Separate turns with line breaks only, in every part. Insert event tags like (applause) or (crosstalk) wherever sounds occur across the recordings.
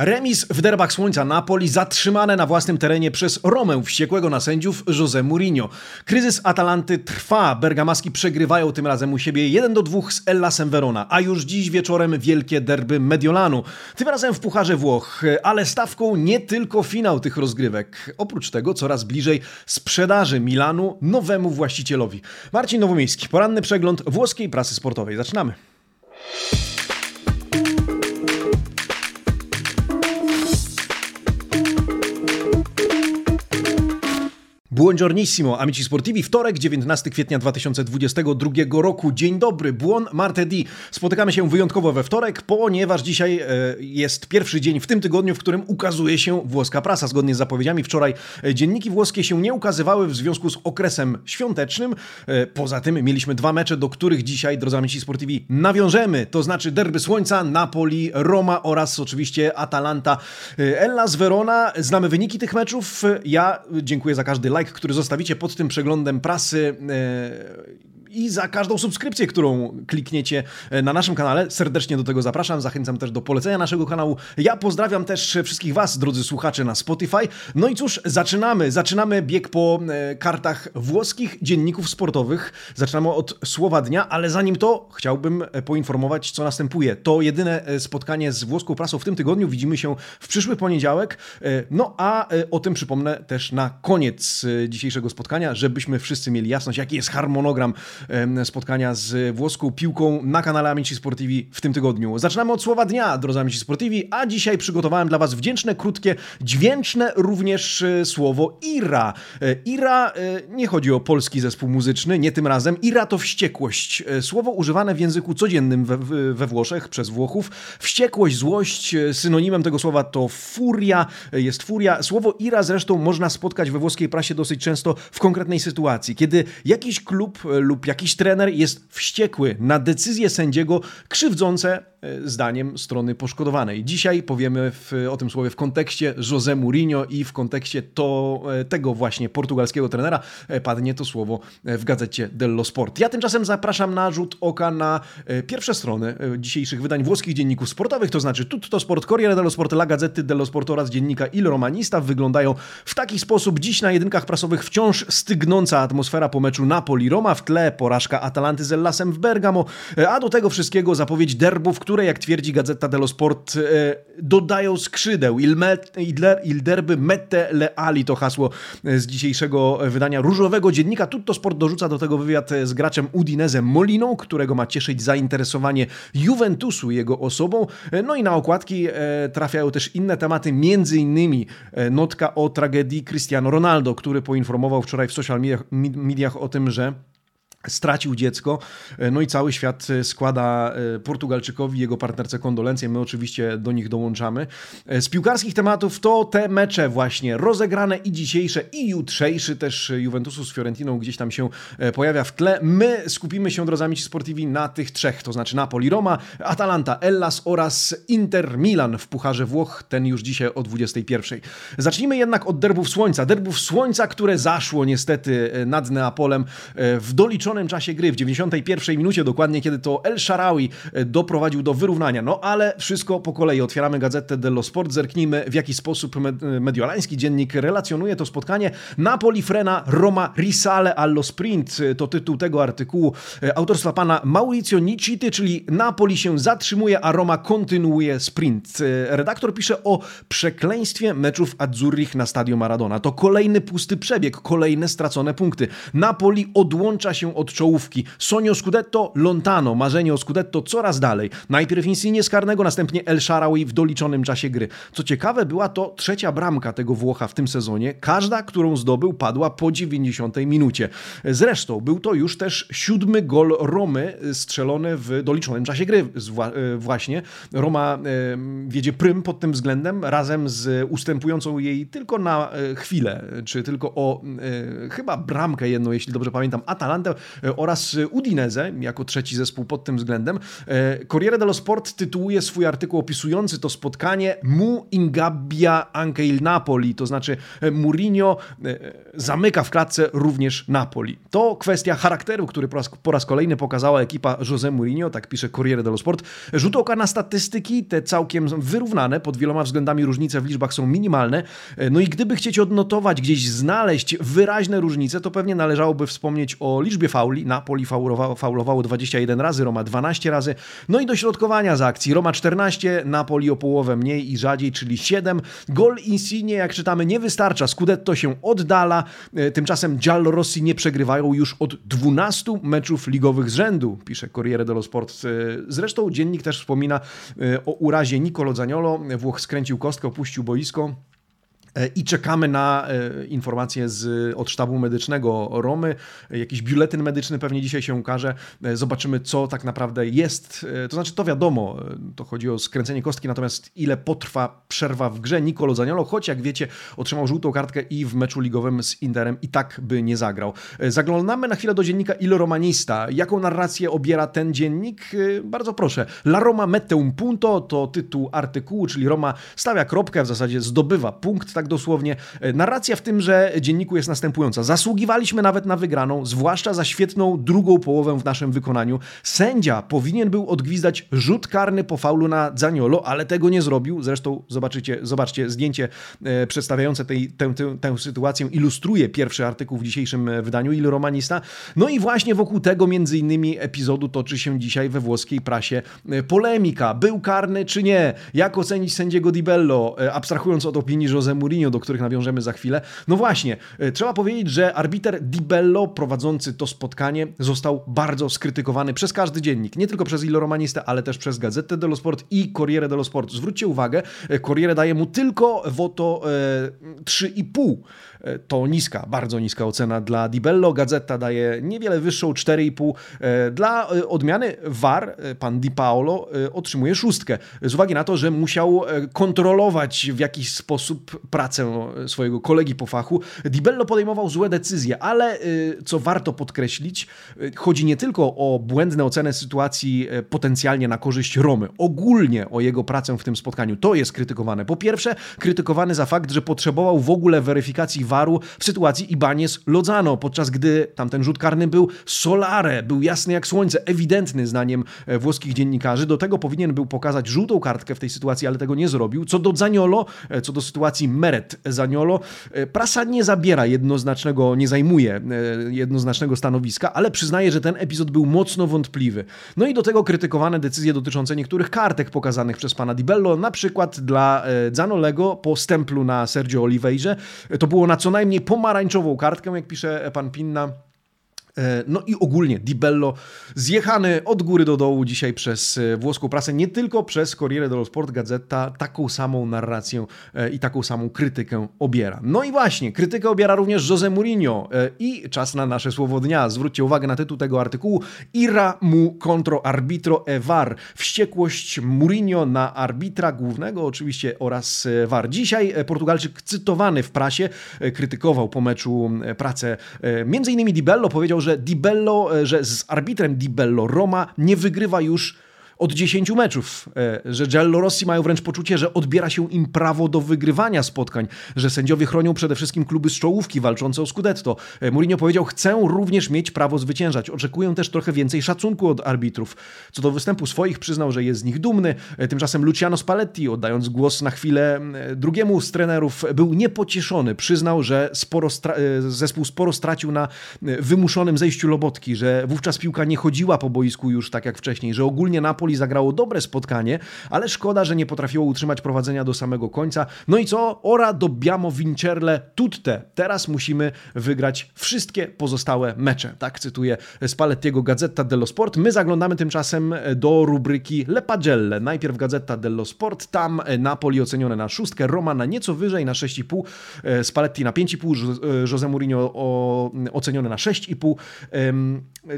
Remis w derbach Słońca Napoli zatrzymane na własnym terenie przez Romę wściekłego na sędziów José Mourinho. Kryzys Atalanty trwa. Bergamaski przegrywają tym razem u siebie 1 do 2 z Ellasem Verona, a już dziś wieczorem wielkie derby Mediolanu. Tym razem w Pucharze Włoch, ale stawką nie tylko finał tych rozgrywek. Oprócz tego coraz bliżej sprzedaży Milanu nowemu właścicielowi. Marcin Nowomiejski, poranny przegląd włoskiej prasy sportowej. Zaczynamy. Buongiornissimo, amici sportivi. Wtorek, 19 kwietnia 2022 roku. Dzień dobry, buon martedì. Spotykamy się wyjątkowo we wtorek, ponieważ dzisiaj e, jest pierwszy dzień w tym tygodniu, w którym ukazuje się włoska prasa. Zgodnie z zapowiedziami wczoraj e, dzienniki włoskie się nie ukazywały w związku z okresem świątecznym. E, poza tym mieliśmy dwa mecze, do których dzisiaj, drodzy amici sportivi, nawiążemy. To znaczy derby Słońca, Napoli, Roma oraz oczywiście Atalanta, Ellas Verona. Znamy wyniki tych meczów. Ja dziękuję za każdy like który zostawicie pod tym przeglądem prasy. E, i za każdą subskrypcję, którą klikniecie e, na naszym kanale. Serdecznie do tego zapraszam. Zachęcam też do polecenia naszego kanału. Ja pozdrawiam też wszystkich Was, drodzy słuchacze, na Spotify. No i cóż, zaczynamy. Zaczynamy bieg po e, kartach włoskich dzienników sportowych. Zaczynamy od słowa dnia, ale zanim to chciałbym e, poinformować, co następuje. To jedyne spotkanie z włoską prasą w tym tygodniu. Widzimy się w przyszły poniedziałek. No a o tym przypomnę też na koniec dzisiejszego spotkania, żebyśmy wszyscy mieli jasność, jaki jest harmonogram spotkania z włoską piłką na kanale Amici Sportivi w tym tygodniu. Zaczynamy od słowa dnia, drodzy Amici Sportivi, a dzisiaj przygotowałem dla Was wdzięczne, krótkie, dźwięczne również e, słowo IRA. E, IRA e, nie chodzi o polski zespół muzyczny, nie tym razem. IRA to wściekłość. Słowo używane w języku codziennym we, we Włoszech przez Włochów. Wściekłość, złość, synonimem tego słowa to furia, jest furia. Słowo IRA zresztą można spotkać we włoskiej prasie dosyć często w konkretnej sytuacji, kiedy jakiś klub lub jakiś trener jest wściekły na decyzje sędziego krzywdzące E, zdaniem strony poszkodowanej. Dzisiaj powiemy w, o tym słowie w kontekście José Mourinho i w kontekście to, e, tego właśnie portugalskiego trenera e, padnie to słowo w gazecie dello Sport. Ja tymczasem zapraszam na rzut oka na pierwsze strony dzisiejszych wydań włoskich dzienników sportowych, to znaczy Tutto Sport, Corriere dello Sport, La Gazzetta dello Sport oraz dziennika Il Romanista wyglądają w taki sposób. Dziś na jedynkach prasowych wciąż stygnąca atmosfera po meczu Napoli-Roma, w tle porażka Atalanty z Ellasem w Bergamo, a do tego wszystkiego zapowiedź derbów, które, jak twierdzi Gazeta dello Sport, e, dodają skrzydeł. Il, met, il derby mette leali to hasło z dzisiejszego wydania różowego dziennika. Tutto Sport dorzuca do tego wywiad z graczem Udinese Moliną, którego ma cieszyć zainteresowanie Juventusu jego osobą. No i na okładki e, trafiają też inne tematy, między innymi e, notka o tragedii Cristiano Ronaldo, który poinformował wczoraj w social mediach, mediach o tym, że stracił dziecko, e, no i cały świat e, składa e, Portugalczykowi, jego partnerce kondolencje, my oczywiście do nich dołączamy. Z piłkarskich tematów to te mecze właśnie rozegrane i dzisiejsze i jutrzejszy też Juventusu z Fiorentiną gdzieś tam się pojawia w tle. My skupimy się, drodzy amici sportivi, na tych trzech, to znaczy Napoli, Roma, Atalanta, Ellas oraz Inter Milan w Pucharze Włoch, ten już dzisiaj o 21. Zacznijmy jednak od derbów Słońca. Derbów Słońca, które zaszło niestety nad Neapolem w doliczonym skończonym czasie gry, w 91 minucie dokładnie, kiedy to El Sharawi e, doprowadził do wyrównania. No ale wszystko po kolei. Otwieramy gazetę dello Sport, zerknijmy w jaki sposób e, mediolański dziennik relacjonuje to spotkanie. Napoli frena Roma risale allo sprint e, to tytuł tego artykułu autorstwa pana Maurizio Nicity, czyli Napoli się zatrzymuje, a Roma kontynuuje sprint. Redaktor pisze o przekleństwie meczów Azzurrich na Stadio Maradona. To kolejny pusty przebieg, kolejne stracone punkty. Napoli odłącza się czołówki. Sonio Scudetto, Lontano, marzenie o Scudetto coraz dalej. Najpierw Insigne z karnego, następnie El Sharawi w doliczonym czasie gry. Co ciekawe, była to trzecia bramka tego Włocha w tym sezonie. Każda, którą zdobył, padła po 90 minucie. Zresztą był to już też siódmy gol Romy strzelony w doliczonym czasie gry e, właśnie. Roma e, wiedzie prym pod tym względem, razem z ustępującą jej tylko na chwilę, czy tylko o chyba bramkę jedną, jeśli dobrze pamiętam, Atalantę oraz Udinese, jako trzeci zespół pod tym względem. Corriere dello Sport tytułuje swój artykuł opisujący to spotkanie Mu ingabbia anche il Napoli, to znaczy Mourinho zamyka w klatce również Napoli. To kwestia charakteru, który po raz, po raz kolejny pokazała ekipa José Mourinho, tak pisze Corriere dello Sport. Rzut oka na statystyki, te całkiem wyrównane, pod wieloma względami różnice w liczbach są minimalne. No i gdyby chcieć odnotować, gdzieś znaleźć wyraźne różnice, to pewnie należałoby wspomnieć o liczbie fauli. Napoli faulowało, faulowało 21 razy, Roma 12 razy. No i dośrodkowania z akcji. Roma 14, Napoli o połowę mniej i rzadziej, czyli 7. Gol Insigne, jak czytamy, nie wystarcza. Scudetto się oddala. E, tymczasem Giallorossi nie przegrywają już od 12 meczów ligowych z rzędu, pisze Corriere dello Sport. E, zresztą dziennik też wspomina e, o urazie Nicolo Zaniolo. Włoch skręcił kostkę, opuścił boisko. E, I czekamy na e, informacje z, od sztabu medycznego Romy. Jakiś biuletyn medyczny pewnie dzisiaj się ukaże. E, zobaczymy, co tak naprawdę jest. To znaczy, to wiadomo, to chodzi o skręcenie kostki, natomiast ile potrwa przerwa w grze. Nicolo Zaniolo, choć jak wiecie, otrzymał żółtą kartkę i w meczu ligowym z Interem i tak by nie zagrał. Zaglądamy na chwilę do dziennika Il Romanista. Jaką narrację obiera ten dziennik? Bardzo proszę. La Roma mette un punto to tytuł artykułu, czyli Roma stawia kropkę, w zasadzie zdobywa punkt tak dosłownie. E, narracja w tymże dzienniku jest następująca. Zasługiwaliśmy nawet na wygraną, zwłaszcza za świetną drugą połowę w naszym wykonaniu. Sędzia powinien był odgwizdać rzut karny po faulu na Zaniolo, ale tego nie zrobił. Zresztą zobaczycie, zobaczcie, zdjęcie e, przedstawiające tej, tę, tę, tę sytuację ilustruje pierwszy artykuł w dzisiejszym e, wydaniu Il Romanista. No i właśnie wokół tego między innymi epizodu toczy się dzisiaj we włoskiej prasie polemika. Był karny czy nie? Jak ocenić sędziego Di Bello? Abstrahując od opinii Jose Mourinho, Mourinho, do których nawiążemy za chwilę. No właśnie, e, trzeba powiedzieć, że arbiter Di Bello prowadzący to spotkanie został bardzo skrytykowany przez każdy dziennik. Nie tylko przez Il Romanista, ale też przez Gazetę dello Sport i Corriere dello Sport. Zwróćcie uwagę, e, Corriere daje mu tylko woto e, 3,5 E, to niska, bardzo niska ocena dla Di Bello. Gazeta daje niewiele wyższą, 4,5. E, dla e, odmiany VAR pan Di Paolo otrzymuje szóstkę. Z uwagi na to, że musiał kontrolować w jakiś sposób pracę swojego kolegi po fachu. Di Bello podejmował złe decyzje, ale co warto podkreślić, chodzi nie tylko o błędne oceny sytuacji potencjalnie na korzyść Romy. Ogólnie o jego pracę w tym spotkaniu. To jest krytykowane. Po pierwsze, krytykowany za fakt, że potrzebował w ogóle weryfikacji waru w sytuacji Ibanez-Lozano, podczas gdy tamten rzut karny był solare, był jasny jak słońce, ewidentny zdaniem e, włoskich dziennikarzy. Do tego powinien był pokazać żółtą kartkę w tej sytuacji, ale tego nie zrobił. Co do Zaniolo, e, co do sytuacji Meret Zaniolo, e, prasa nie zabiera jednoznacznego, nie zajmuje jednoznacznego stanowiska, ale przyznaje, że ten epizod był mocno wątpliwy. No i do tego krytykowane decyzje dotyczące niektórych kartek pokazanych przez pana Di Bello, na przykład dla Zanolego po stemplu na Sergio Oliveirze. To było na co najmniej pomarańczową kartkę, jak pisze pan Pinna. E, no i ogólnie Di Bello zjechany od góry do dołu dzisiaj przez e, włoską prasę, nie tylko przez Corriere dello Sport Gazeta, taką samą narrację e, i taką samą krytykę obiera. No i właśnie, krytykę obiera również Jose Mourinho i czas na nasze słowo dnia. Zwróćcie uwagę na tytuł tego artykułu. Ira mu contro arbitro e VAR. Wściekłość Mourinho na arbitra głównego oczywiście oraz VAR. Dzisiaj Portugalczyk cytowany w prasie krytykował po meczu pracę innymi Di Bello powiedział, że Di Bello, e, że z arbitrem Di Bello Roma nie wygrywa już od 10 meczów, e, że Giallorossi mają wręcz poczucie, że odbiera się im prawo do wygrywania spotkań, że sędziowie chronią przede wszystkim kluby z czołówki walczące o Scudetto. E, Mourinho powiedział, chcę również mieć prawo zwyciężać. Oczekuję też trochę więcej szacunku od arbitrów. Co do występu swoich przyznał, że jest z nich dumny. E, tymczasem Luciano Spalletti, oddając głos na chwilę drugiemu z trenerów, był niepocieszony. Przyznał, że sporo zespół sporo stracił na wymuszonym zejściu Lobotki, że wówczas piłka nie chodziła po boisku już tak jak wcześniej, że ogólnie Napoli Napoli zagrało dobre spotkanie, ale szkoda, że nie potrafiło utrzymać prowadzenia do samego końca. No i co? Ora dobbiamo vincerle tutte. Teraz musimy wygrać wszystkie pozostałe mecze. Tak cytuję Spallettiego Gazzetta dello Sport. My zaglądamy tymczasem do rubryki Le Pagelle. Najpierw Gazzetta dello Sport, tam Napoli ocenione na szóstkę, Roma na nieco wyżej, na 6,5, Spalletti na 5,5, Jose Mourinho ocenione na 6,5.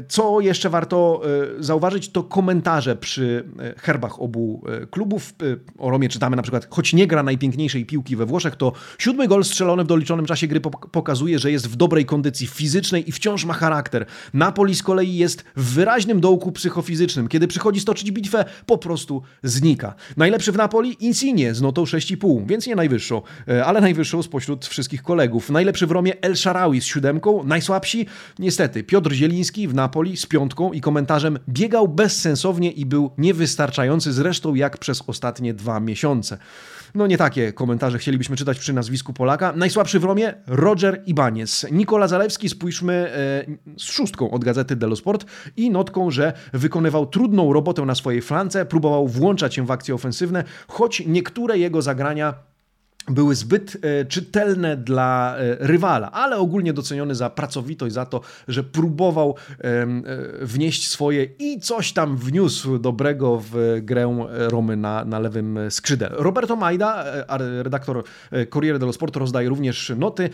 Co jeszcze warto e, zauważyć, to komentarze przy przy herbach obu klubów. O Romie czytamy na przykład, choć nie gra najpiękniejszej piłki we Włoszech, to siódmy gol strzelony w doliczonym czasie gry pokazuje, że jest w dobrej kondycji fizycznej i wciąż ma charakter. Napoli z kolei jest w wyraźnym dołku psychofizycznym. Kiedy przychodzi stoczyć bitwę, po prostu znika. Najlepszy w Napoli Insigne z notą 6,5, więc nie najwyższą, e, ale najwyższą spośród wszystkich kolegów. Najlepszy w Romie El Sharawi z siódemką, najsłabsi niestety Piotr Zieliński w Napoli z piątką i komentarzem biegał bezsensownie i był niewystarczający zresztą jak przez ostatnie dwa miesiące. No nie takie komentarze chcielibyśmy czytać przy nazwisku Polaka. Najsłabszy w Romie Roger Ibanez. Nikola Zalewski, spójrzmy e, z szóstką od gazety Dello Sport i notką, że wykonywał trudną robotę na swojej flance, próbował włączać się w akcje ofensywne, choć niektóre jego zagrania były zbyt e, czytelne dla e, rywala, ale ogólnie doceniony za pracowitość, za to, że próbował e, wnieść swoje i coś tam wniósł dobrego w grę Romy na, na lewym skrzydle. Roberto Majda, redaktor Corriere dello Sport, rozdaje również noty.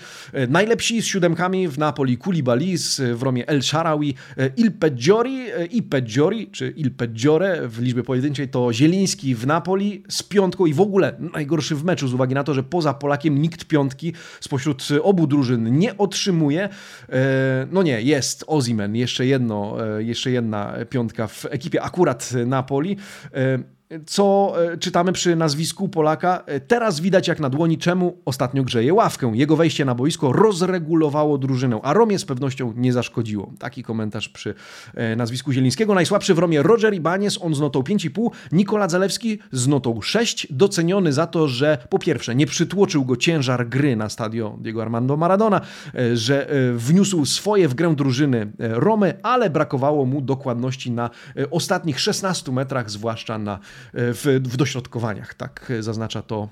Najlepsi z siódemkami w Napoli Koulibaly, w Romie El Sharawi, Il Peggiori i Peggiori, czy Il Peggiore w liczbie pojedynczej to Zieliński w Napoli z piątką i w ogóle najgorszy w meczu z uwagi na to, że że poza Polakiem nikt piątki spośród obu drużyn nie otrzymuje. E, no nie, jest Ozimen, jeszcze jedno, e, jeszcze jedna piątka w ekipie akurat Napoli. Co e, czytamy przy nazwisku Polaka. E, teraz widać jak na dłoni, czemu ostatnio grzeje ławkę. Jego wejście na boisko rozregulowało drużynę, a Romie z pewnością nie zaszkodziło. Taki komentarz przy e, nazwisku Zielińskiego. Najsłabszy w Romie Roger Ibanez, on z notą 5,5. Nikola Zalewski z notą 6. Doceniony za to, że po pierwsze nie przytłoczył go ciężar gry na stadio Diego Armando Maradona, że wniósł swoje w grę drużyny Romy, ale brakowało mu dokładności na ostatnich 16 metrach, zwłaszcza na w, w dośrodkowaniach. Tak zaznacza to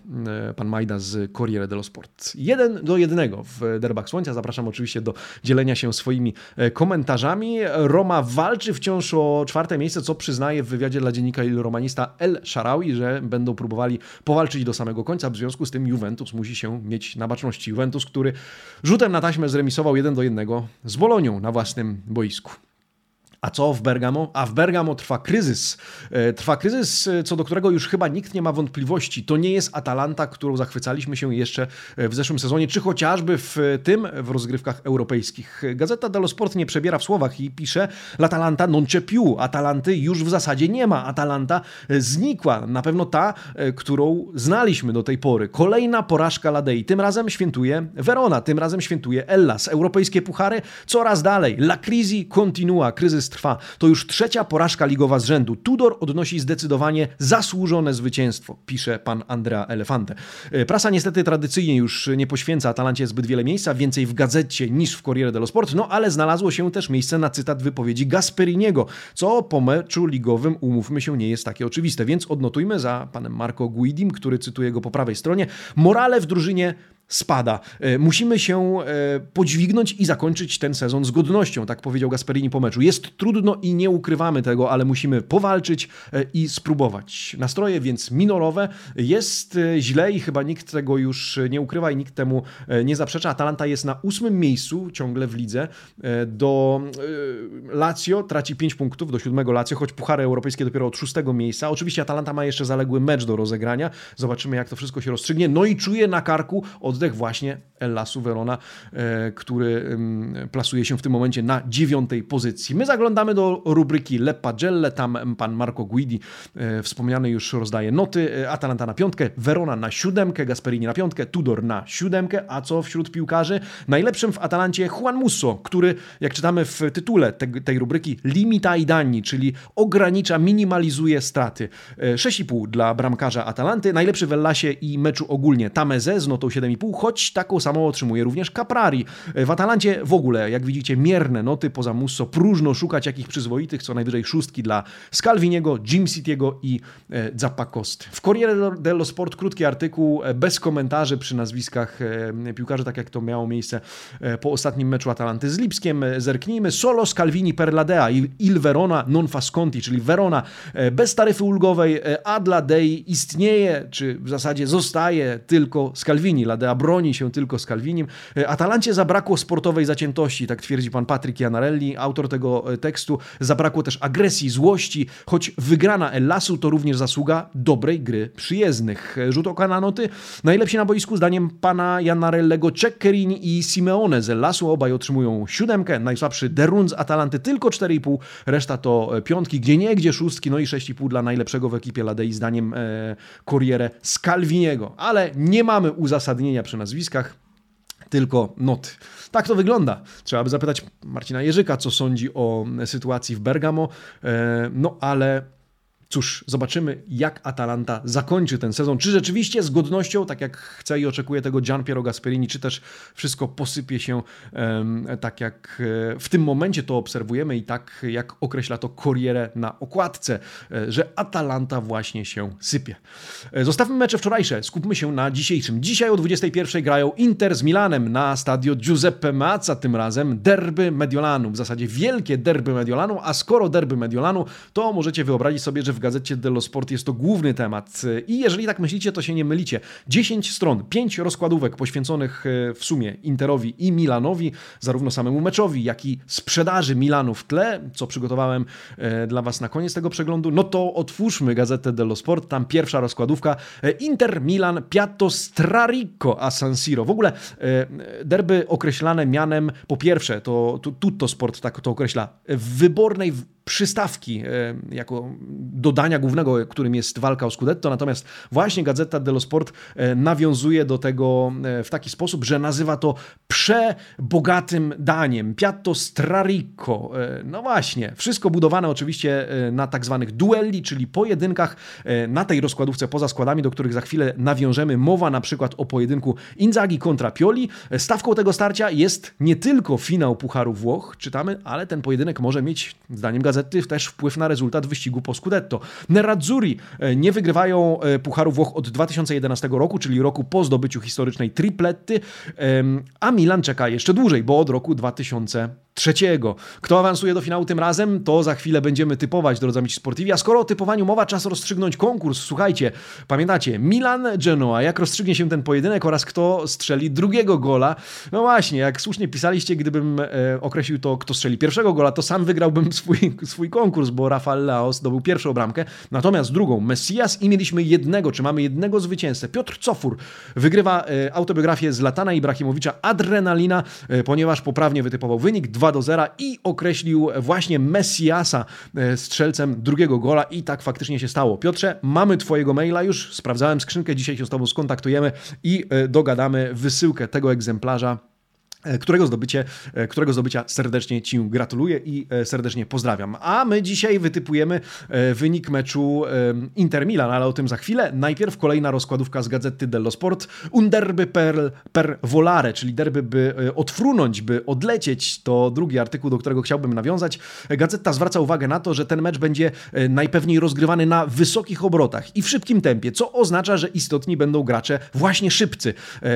e, pan Majda z Corriere dello Sport. Jeden do jednego w derbach słońca. Zapraszam oczywiście do dzielenia się swoimi e, komentarzami. Roma walczy wciąż o czwarte miejsce, co przyznaje w wywiadzie dla dziennika Il Romanista El Sharawi, że będą próbowali powalczyć do samego końca. W związku z tym Juventus musi się mieć na baczności. Juventus, który rzutem na taśmę zremisował 1 do 1 z Bolonią na własnym boisku. A co w Bergamo? A w Bergamo trwa kryzys. E, trwa kryzys, e, co do którego już chyba nikt nie ma wątpliwości. To nie jest Atalanta, którą zachwycaliśmy się jeszcze e, w zeszłym sezonie, czy chociażby w tym, w rozgrywkach europejskich. Gazeta dello Sport nie przebiera w słowach i pisze L'Atalanta non c'è più. Atalanty już w zasadzie nie ma. Atalanta znikła. Na pewno ta, którą znaliśmy do tej pory. Kolejna porażka Ladei. Tym razem świętuje Verona, tym razem świętuje Ellas. Europejskie puchary coraz dalej. La crisi continua. Kryzys trwa. To już trzecia porażka ligowa z rzędu. Tudor odnosi zdecydowanie zasłużone zwycięstwo, pisze pan Andrea Elefante. E, prasa niestety tradycyjnie już nie poświęca Atalancie zbyt wiele miejsca, więcej w gazecie niż w Corriere dello Sport, no ale znalazło się też miejsce na cytat wypowiedzi Gasperiniego, co po meczu ligowym, umówmy się, nie jest takie oczywiste, więc odnotujmy za panem Marco Guidim, który cytuje go po prawej stronie, morale w drużynie spada. E, musimy się e, podźwignąć i zakończyć ten sezon z godnością, tak powiedział Gasperini po meczu. Jest trudno i nie ukrywamy tego, ale musimy powalczyć e, i spróbować. Nastroje więc minorowe, jest źle i chyba nikt tego już nie ukrywa i nikt temu nie zaprzecza. Atalanta jest na ósmym miejscu ciągle w lidze. Do Lazio traci 5 punktów, do siódmego Lazio, choć puchary europejskie dopiero od szóstego miejsca. Oczywiście Atalanta ma jeszcze zaległy mecz do rozegrania. Zobaczymy jak to wszystko się rozstrzygnie. No i czuje na karku od oddech właśnie Ellasu Verona, e, który plasuje się w tym momencie na dziewiątej pozycji. My zaglądamy do rubryki Le Pagelle, tam pan Marco Guidi, e, wspomniany już rozdaje noty, e, Atalanta na piątkę, Verona na siódemkę, Gasperini na piątkę, Tudor na siódemkę, a co wśród piłkarzy? Najlepszym w Atalancie Juan Musso, który, jak czytamy w tytule tej rubryki, limita i danni, czyli ogranicza, minimalizuje straty. 6,5 dla bramkarza Atalanty, najlepszy w Ellasie i meczu ogólnie Tameze z notą 7,5, choć taką samą otrzymuje również Caprari. W Atalancie w ogóle, jak widzicie, mierne noty poza Musso, próżno szukać jakichś przyzwoitych, co najwyżej szóstki dla Scalviniego, Jim City'ego i e, Zappacost. W Corriere dello Sport krótki artykuł, e, bez komentarzy przy nazwiskach e, piłkarzy, tak jak to miało miejsce po ostatnim meczu Atalanty z Lipskiem. Zerknijmy, solo Scalvini per Ladea, il Verona non fa sconti, czyli Verona bez taryfy ulgowej, a dla Dei istnieje, czy w zasadzie zostaje tylko Scalvini. Ladea broni się tylko z Calvinim. Atalancie zabrakło sportowej zaciętości, tak twierdzi pan Patryk Janarelli, autor tego tekstu. Zabrakło też agresji, złości, choć wygrana Ellasu to również zasługa dobrej gry przyjezdnych. Rzut oka na noty. Najlepsi na boisku zdaniem pana Janarellego Ceccherin i Simeone z Ellasu. Obaj otrzymują siódemkę. Najsłabszy Derun z Atalanty tylko 4,5. Reszta to piątki, gdzie nie, gdzie szóstki, no i 6,5 dla najlepszego w ekipie Ladei zdaniem e, Corriere Scalviniego. Ale nie mamy uzasadnienia przy nazwiskach tylko noty. Tak to wygląda. Trzeba by zapytać Marcina Jerzyka, co sądzi o sytuacji w Bergamo. E, no ale Cóż, zobaczymy, jak Atalanta zakończy ten sezon. Czy rzeczywiście z godnością, tak jak chce i oczekuje tego Gian Piero Gasperini, czy też wszystko posypie się um, tak jak e, w tym momencie to obserwujemy i tak jak określa to Corriere na okładce, e, że Atalanta właśnie się sypie. E, zostawmy mecze wczorajsze, skupmy się na dzisiejszym. Dzisiaj o 21 grają Inter z Milanem na stadio Giuseppe Meazza, tym razem derby Mediolanu, w zasadzie wielkie derby Mediolanu, a skoro derby Mediolanu, to możecie wyobrazić sobie, że w gazecie dello Sport jest to główny temat. I jeżeli tak myślicie, to się nie mylicie. 10 stron, 5 rozkładówek poświęconych e, w sumie Interowi i Milanowi, zarówno samemu meczowi, jak i sprzedaży Milanu w tle, co przygotowałem e, dla Was na koniec tego przeglądu. No to otwórzmy gazetę dello Sport. Tam pierwsza rozkładówka. E, Inter Milan Piatto Strarico a San Siro. W ogóle derby określane mianem, po pierwsze, to, to Tutto Sport tak to określa, w wybornej przystawki e, jako dodania głównego, którym jest walka o Scudetto, natomiast właśnie Gazeta dello Sport e, nawiązuje do tego e, w taki sposób, że nazywa to przebogatym daniem, piatto strarico. No właśnie, wszystko budowane oczywiście na tak zwanych duelli, czyli pojedynkach na tej rozkładówce poza składami, do których za chwilę nawiążemy. Mowa na przykład o pojedynku Inzaghi kontra Pioli. Stawką tego starcia jest nie tylko finał Pucharu Włoch, czytamy, ale ten pojedynek może mieć, zdaniem Gazety gazety też wpływ na rezultat wyścigu po Scudetto. Nerazzurri e, nie wygrywają e, Pucharu Włoch od 2011 roku, czyli roku po zdobyciu historycznej tripletty, a Milan czeka jeszcze dłużej, bo od roku 2000 trzeciego. Kto awansuje do finału tym razem, to za chwilę będziemy typować, drodzy amici sportivi. A skoro o typowaniu mowa, czas rozstrzygnąć konkurs. Słuchajcie, pamiętacie, Milan, Genoa, jak rozstrzygnie się ten pojedynek oraz kto strzeli drugiego gola. No właśnie, jak słusznie pisaliście, gdybym e, określił to, kto strzeli pierwszego gola, to sam wygrałbym (laughs) swój, swój konkurs, bo Rafael Laos zdobył pierwszą bramkę, natomiast drugą Messias i mieliśmy jednego, czy mamy jednego zwycięzcę. Piotr Cofur wygrywa e, autobiografię z Latana Ibrahimowicza Adrenalina, e, ponieważ poprawnie wytypował wynik 2 2 do 0 i określił właśnie Messiasa e, strzelcem drugiego gola i tak faktycznie się stało. Piotrze, mamy Twojego maila już, sprawdzałem skrzynkę, dzisiaj się z Tobą skontaktujemy i dogadamy wysyłkę tego egzemplarza którego, zdobycie, e, którego zdobycia serdecznie Ci gratuluję i e, serdecznie pozdrawiam. A my dzisiaj wytypujemy wynik meczu Inter-Milan, ale o tym za chwilę. Najpierw kolejna rozkładówka z gazety dello Sport. Un derby per, per volare, czyli derby by odfrunąć, by odlecieć. To drugi artykuł, do którego chciałbym nawiązać. Gazeta zwraca uwagę na to, że ten mecz będzie najpewniej rozgrywany na wysokich obrotach i w szybkim tempie, co oznacza, że istotni będą gracze właśnie szybcy.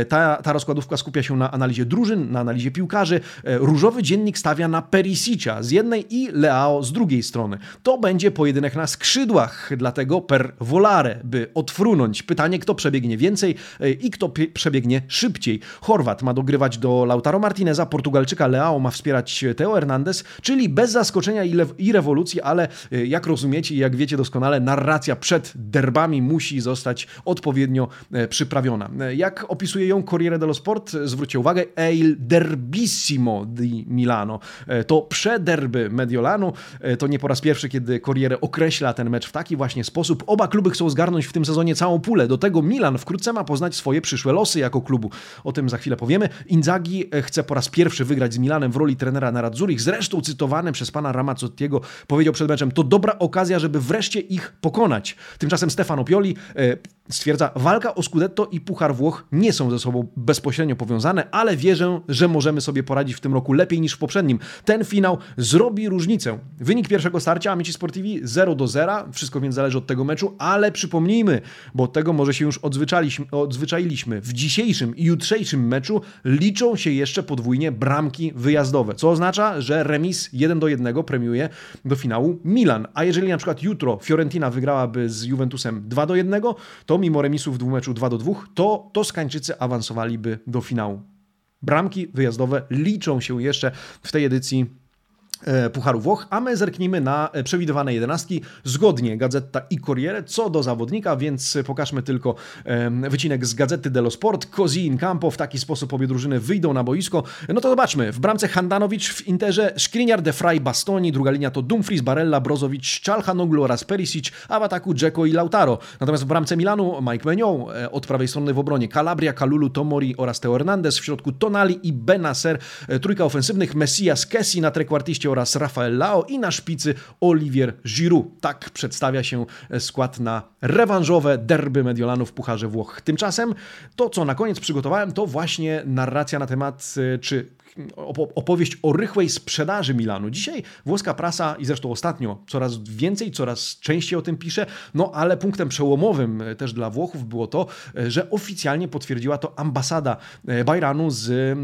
Ta, ta rozkładówka skupia się na analizie drużyn, na analizie piłkarzy. E, różowy dziennik stawia na Perisicia z jednej i Leao z drugiej strony. To będzie pojedynek na skrzydłach, dlatego per volare, by odfrunąć. Pytanie, kto przebiegnie więcej e, i kto przebiegnie szybciej. Chorwat ma dogrywać do Lautaro Martineza, Portugalczyka Leao ma wspierać Teo Hernandez, czyli bez zaskoczenia i, i rewolucji, ale e, jak rozumiecie i jak wiecie doskonale, narracja przed derbami musi zostać odpowiednio przyprawiona. Jak opisuje ją Corriere dello Sport, zwróćcie uwagę, Eil derbissimo di Milano. E, to przederby Mediolanu. E, to nie po raz pierwszy, kiedy Corriere określa ten mecz w taki właśnie sposób. Oba kluby chcą zgarnąć w tym sezonie całą pulę. Do tego Milan wkrótce ma poznać swoje przyszłe losy jako klubu. O tym za chwilę powiemy. Inzaghi e, chce po raz pierwszy wygrać z Milanem w roli trenera na Radzurich. Zresztą cytowany przez pana Ramazzottiego powiedział przed meczem, to dobra okazja, żeby wreszcie ich pokonać. Tymczasem Stefano Pioli stwierdza, walka o Scudetto i Puchar Włoch nie są ze sobą bezpośrednio powiązane, ale wierzę, że możemy sobie poradzić w tym roku lepiej niż w poprzednim. Ten finał zrobi różnicę. Wynik pierwszego starcia Amici Sportivi 0 do 0, wszystko więc zależy od tego meczu, ale przypomnijmy, bo od tego może się już odzwyczailiśmy. W dzisiejszym i jutrzejszym meczu liczą się jeszcze podwójnie bramki wyjazdowe, co oznacza, że remis 1 do 1 premiuje do finału Milan. A jeżeli na przykład jutro Fiorentina wygrałaby z Juventusem 2 do 1, to pomimo remisu w dwumeczu 2 do 2, to Toskańczycy awansowaliby do finału. Bramki wyjazdowe liczą się jeszcze w tej edycji Pucharu Włoch, a my zerknijmy na e, przewidywane jedenastki zgodnie Gazeta i Corriere co do zawodnika, więc pokażmy tylko wycinek z Gazety dello Sport. Cosi in campo, w taki sposób obie drużyny wyjdą na boisko. No to zobaczmy, w bramce Handanowicz, w Interze Skriniar, De Frey, Bastoni, druga linia to Dumfries, Barella, Brozowicz, Czalhanoglu oraz Perisic, a w ataku Dzeko i Lautaro. Natomiast w bramce Milanu Mike Menion, e, od prawej strony w obronie Calabria, Kalulu, Tomori oraz Teo Hernandez, w środku Tonali i Benacer, trójka ofensywnych, Messias, Kessi na trekwartiście oraz Rafael Lao i na szpicy Olivier Giroud. Tak przedstawia się skład na rewanżowe derby Mediolanu w Pucharze Włoch. Tymczasem to, co na koniec przygotowałem, to właśnie narracja na temat, e, czy opowieść o rychłej sprzedaży Milanu. Dzisiaj włoska prasa i zresztą ostatnio coraz więcej, coraz częściej o tym pisze, no ale punktem przełomowym e, też dla Włochów było to, e, że oficjalnie potwierdziła to ambasada e, Bajranu z,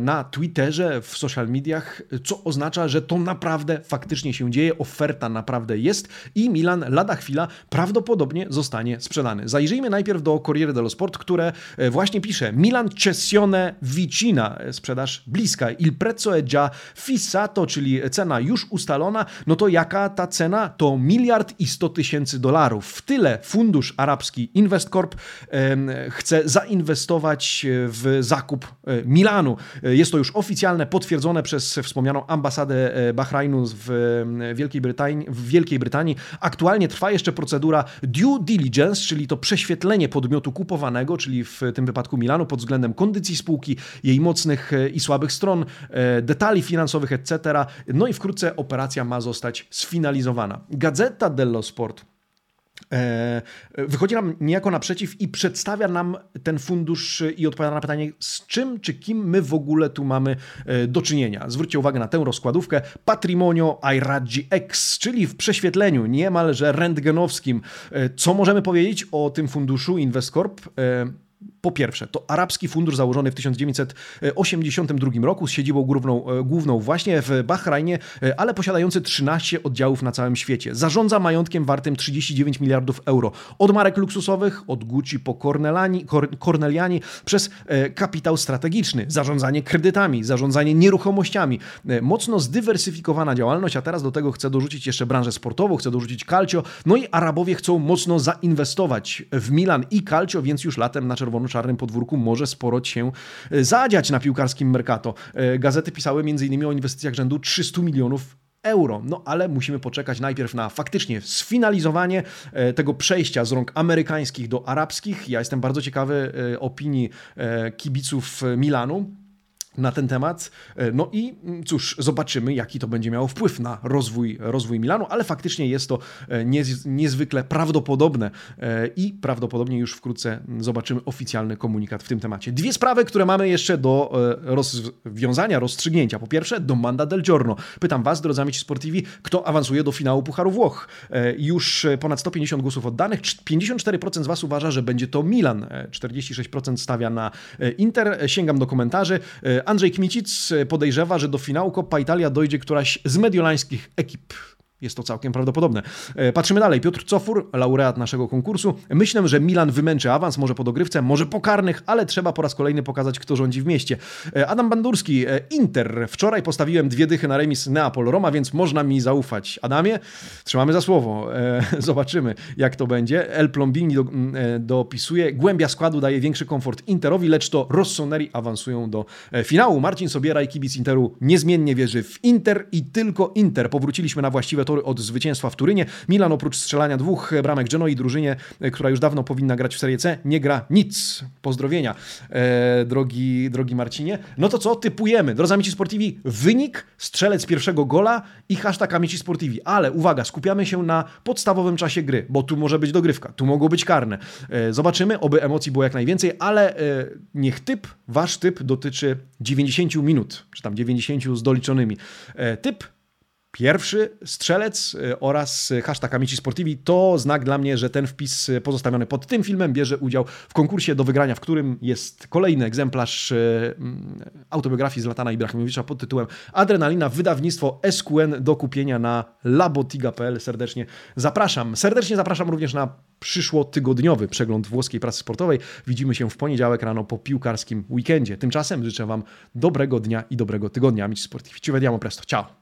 na Twitterze, w social mediach, co oznacza, że to naprawdę faktycznie się dzieje, oferta naprawdę jest i Milan lada chwila prawdopodobnie zostanie sprzedany. Zajrzyjmy najpierw do Corriere dello Sport, które właśnie pisze Milan cessione vicina, sprzedaż bliska bliska. Il prezzo è già fissato, czyli cena już ustalona. No to jaka ta cena? To miliard i 100 tysięcy dolarów. W tyle fundusz arabski Investcorp chce zainwestować w zakup e, Milanu. E, jest to już oficjalne, potwierdzone przez wspomnianą ambasadę e, Bahrajnu w Wielkiej Brytanii. W Wielkiej Brytanii. Aktualnie trwa jeszcze procedura due diligence, czyli to prześwietlenie podmiotu kupowanego, czyli w tym wypadku Milanu pod względem kondycji spółki, jej mocnych i słabych stron, e, detali finansowych, etc. No i wkrótce operacja ma zostać sfinalizowana. Gazeta dello Sport e, wychodzi nam niejako naprzeciw i przedstawia nam ten fundusz i odpowiada na pytanie, z czym czy kim my w ogóle tu mamy e, do czynienia. Zwróćcie uwagę na tę rozkładówkę Patrimonio Airaggi X, czyli w prześwietleniu niemalże rentgenowskim. Co możemy powiedzieć o tym funduszu Investcorp? Po pierwsze, to arabski fundusz założony w 1982 roku z siedzibą główną, e, główną właśnie w Bahrajnie, e, ale posiadający 13 oddziałów na całym świecie. Zarządza majątkiem wartym 39 miliardów euro. Od marek luksusowych, od Gucci po Corneliani, Corneliani przez e, kapitał strategiczny, zarządzanie kredytami, zarządzanie nieruchomościami. Mocno zdywersyfikowana działalność, a teraz do tego chce dorzucić jeszcze branżę sportową, chce dorzucić calcio, no i Arabowie chcą mocno zainwestować w Milan i calcio, więc już latem na czerwono czarnym podwórku może sporo się e, zadziać na piłkarskim Mercato. E, gazety pisały m.in. o inwestycjach rzędu 300 milionów euro. No ale musimy poczekać najpierw na faktycznie sfinalizowanie e, tego przejścia z rąk amerykańskich do arabskich. Ja jestem bardzo ciekawy opinii kibiców Milanu na ten temat. E, no i mm, cóż, zobaczymy, jaki to będzie miało wpływ na rozwój, rozwój Milanu, ale faktycznie jest to e, niezwykle prawdopodobne e, i prawdopodobnie już wkrótce zobaczymy oficjalny komunikat w tym temacie. Dwie sprawy, które mamy jeszcze do rozwiązania, rozstrzygnięcia. Po pierwsze, domanda del giorno. Pytam Was, drodzy amici sportivi, kto awansuje do finału Pucharu Włoch? Już ponad 150 głosów oddanych, 54% z Was uważa, że będzie to Milan, 46% stawia na Inter. Sięgam do komentarzy. Andrzej Kmicic podejrzewa, że do finału Coppa Italia dojdzie któraś z mediolańskich ekip. Jest to całkiem prawdopodobne. E, patrzymy dalej. Piotr Cofur, laureat naszego konkursu. Myślę, że Milan wymęczy awans, może po dogrywce, może po karnych, ale trzeba po raz kolejny pokazać, kto rządzi w mieście. E, Adam Bandurski, e, Inter. Wczoraj postawiłem dwie dychy na remis Neapol-Roma, więc można mi zaufać. Adamie, trzymamy za słowo. (laughs) Zobaczymy, jak to będzie. El Plombini do, dopisuje. Głębia składu daje większy komfort Interowi, lecz to Rossoneri awansują do finału. Marcin Sobiera i kibic Interu niezmiennie wierzy w Inter i tylko Inter. Powróciliśmy na właściwe tory od zwycięstwa w Turynie. Milan oprócz strzelania dwóch bramek Genoi drużynie, e, która już dawno powinna grać w Serie C, nie gra nic. Pozdrowienia, e, drogi, drogi Marcinie. No to co? Typujemy. Drodzy Amici Sportivi, wynik, strzelec pierwszego gola i hashtag Amici Sportivi. Ale uwaga, skupiamy się na podstawowym czasie gry, bo tu może być dogrywka, tu mogą być karne. E, zobaczymy, oby emocji było jak najwięcej, ale e, niech typ, wasz typ dotyczy 90 minut, czy tam 90 z doliczonymi. E, typ Pierwszy strzelec y, oraz hashtag Amici Sportivi to znak dla mnie, że ten wpis pozostawiony pod tym filmem bierze udział w konkursie do wygrania, w którym jest kolejny egzemplarz y, mm, autobiografii Zlatana Ibrahimowicza pod tytułem Adrenalina, wydawnictwo SQN do kupienia na labotiga.pl. Serdecznie zapraszam. Serdecznie zapraszam również na przyszłotygodniowy przegląd włoskiej prasy sportowej. Widzimy się w poniedziałek rano po piłkarskim weekendzie. Tymczasem życzę Wam dobrego dnia i dobrego tygodnia. Amici Sportivi. Ci vediamo presto. Ciao!